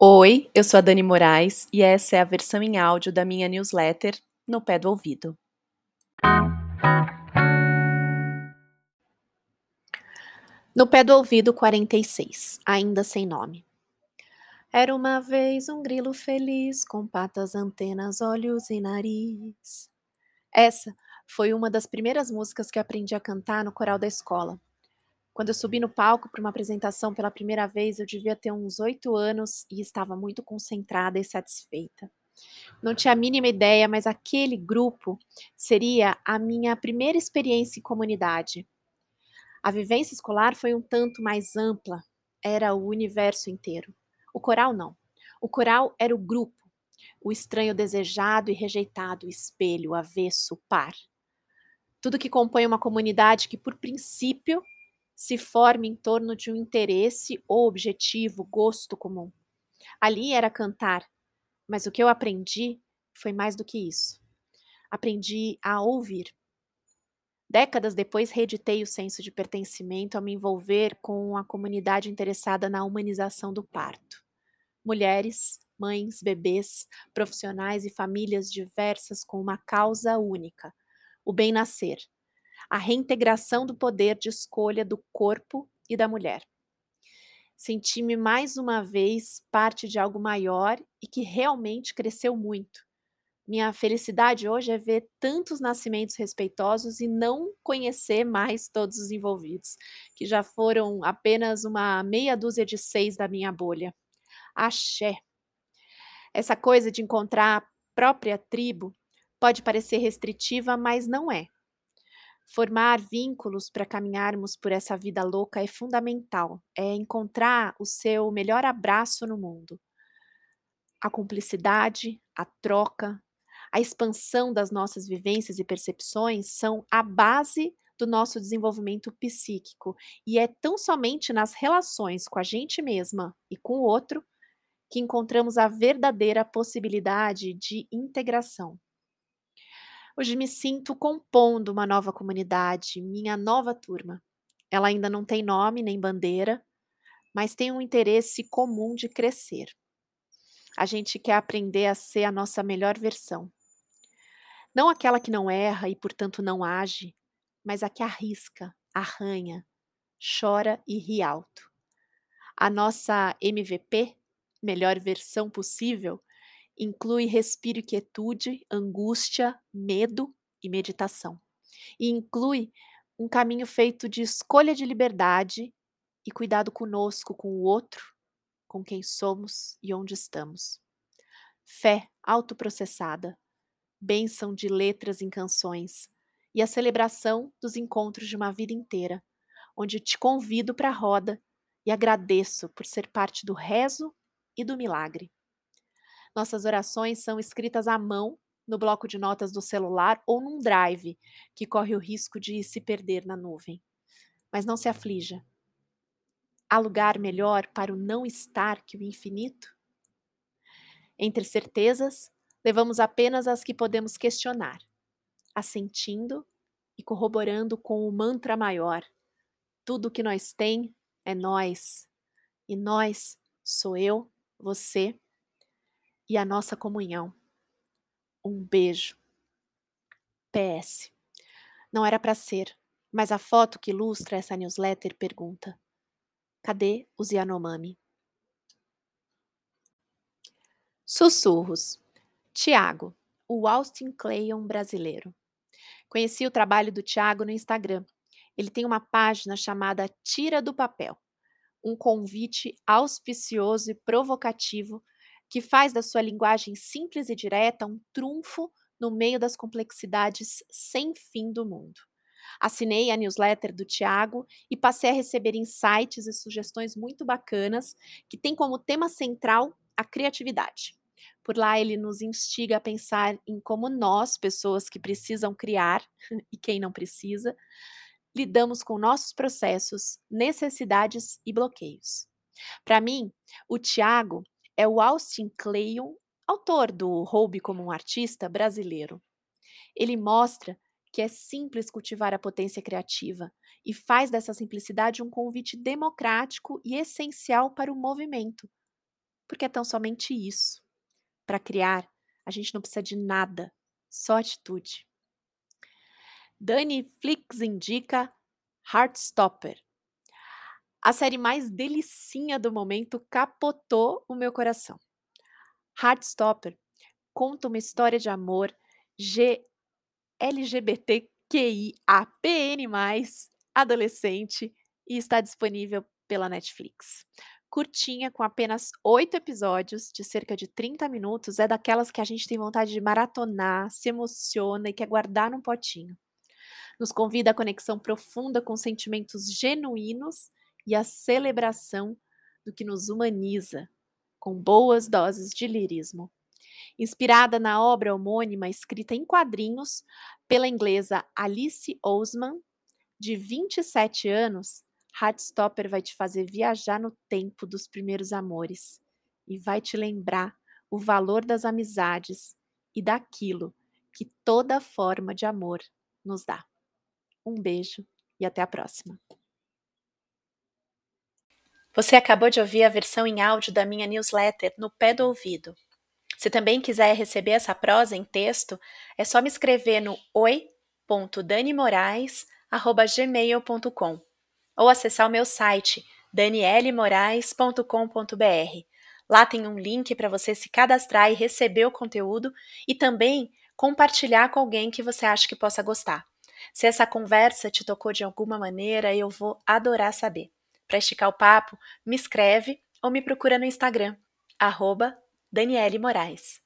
Oi, eu sou a Dani Moraes e essa é a versão em áudio da minha newsletter No Pé do Ouvido. No Pé do Ouvido 46, ainda sem nome. Era uma vez um grilo feliz, com patas, antenas, olhos e nariz. Essa foi uma das primeiras músicas que aprendi a cantar no coral da escola. Quando eu subi no palco para uma apresentação pela primeira vez, eu devia ter uns oito anos e estava muito concentrada e satisfeita. Não tinha a mínima ideia, mas aquele grupo seria a minha primeira experiência em comunidade. A vivência escolar foi um tanto mais ampla, era o universo inteiro. O coral não. O coral era o grupo, o estranho desejado e rejeitado, espelho, avesso, par. Tudo que compõe uma comunidade que, por princípio, se forma em torno de um interesse ou objetivo, gosto comum. Ali era cantar, mas o que eu aprendi foi mais do que isso. Aprendi a ouvir. Décadas depois, reeditei o senso de pertencimento a me envolver com a comunidade interessada na humanização do parto. Mulheres, mães, bebês, profissionais e famílias diversas com uma causa única: o bem-nascer a reintegração do poder de escolha do corpo e da mulher. Senti-me mais uma vez parte de algo maior e que realmente cresceu muito. Minha felicidade hoje é ver tantos nascimentos respeitosos e não conhecer mais todos os envolvidos, que já foram apenas uma meia dúzia de seis da minha bolha. Axé! Essa coisa de encontrar a própria tribo pode parecer restritiva, mas não é. Formar vínculos para caminharmos por essa vida louca é fundamental. É encontrar o seu melhor abraço no mundo. A cumplicidade, a troca, a expansão das nossas vivências e percepções são a base do nosso desenvolvimento psíquico e é tão somente nas relações com a gente mesma e com o outro que encontramos a verdadeira possibilidade de integração. Hoje me sinto compondo uma nova comunidade, minha nova turma. Ela ainda não tem nome nem bandeira, mas tem um interesse comum de crescer. A gente quer aprender a ser a nossa melhor versão. Não aquela que não erra e, portanto, não age, mas a que arrisca, arranha, chora e ri alto. A nossa MVP, melhor versão possível, inclui respiro e quietude, angústia, medo e meditação. E inclui um caminho feito de escolha de liberdade e cuidado conosco, com o outro, com quem somos e onde estamos. Fé autoprocessada, bênção de letras em canções e a celebração dos encontros de uma vida inteira, onde te convido para a roda e agradeço por ser parte do rezo e do milagre. Nossas orações são escritas à mão no bloco de notas do celular ou num drive, que corre o risco de se perder na nuvem. Mas não se aflija. Há lugar melhor para o não estar que o infinito? Entre certezas, levamos apenas as que podemos questionar, assentindo e corroborando com o mantra maior. Tudo o que nós tem é nós, e nós sou eu, você e a nossa comunhão. Um beijo. PS. Não era para ser, mas a foto que ilustra essa newsletter pergunta: Cadê os Yanomami? Sussurros. Tiago, o Austin Cleon brasileiro. Conheci o trabalho do Tiago no Instagram. Ele tem uma página chamada Tira do Papel, um convite auspicioso e provocativo que faz da sua linguagem simples e direta um trunfo no meio das complexidades sem fim do mundo. Assinei a newsletter do Tiago e passei a receber insights e sugestões muito bacanas que tem como tema central a criatividade. Por lá ele nos instiga a pensar em como nós, pessoas que precisam criar e quem não precisa, lidamos com nossos processos, necessidades e bloqueios. Para mim, o Tiago é o Austin Kleon, autor do Roube como um Artista brasileiro. Ele mostra que é simples cultivar a potência criativa e faz dessa simplicidade um convite democrático e essencial para o movimento. porque é tão somente isso. Para criar, a gente não precisa de nada, só atitude. Dani Flix indica Heartstopper. A série mais delicinha do momento capotou o meu coração. Heartstopper conta uma história de amor G LGBTQIAPN+, adolescente e está disponível pela Netflix. Curtinha, com apenas oito episódios de cerca de 30 minutos, é daquelas que a gente tem vontade de maratonar, se emociona e quer guardar num potinho. Nos convida à conexão profunda com sentimentos genuínos e à celebração do que nos humaniza, com boas doses de lirismo. Inspirada na obra homônima escrita em quadrinhos pela inglesa Alice Oseman, de 27 anos, Heartstopper vai te fazer viajar no tempo dos primeiros amores e vai te lembrar o valor das amizades e daquilo que toda forma de amor nos dá. Um beijo e até a próxima. Você acabou de ouvir a versão em áudio da minha newsletter no pé do ouvido. Se também quiser receber essa prosa em texto, é só me escrever no oi.danimorais.gmail.com ou acessar o meu site danielemorais.com.br. Lá tem um link para você se cadastrar e receber o conteúdo e também compartilhar com alguém que você acha que possa gostar. Se essa conversa te tocou de alguma maneira, eu vou adorar saber. Para esticar o papo, me escreve ou me procura no Instagram, arroba Daniele Moraes.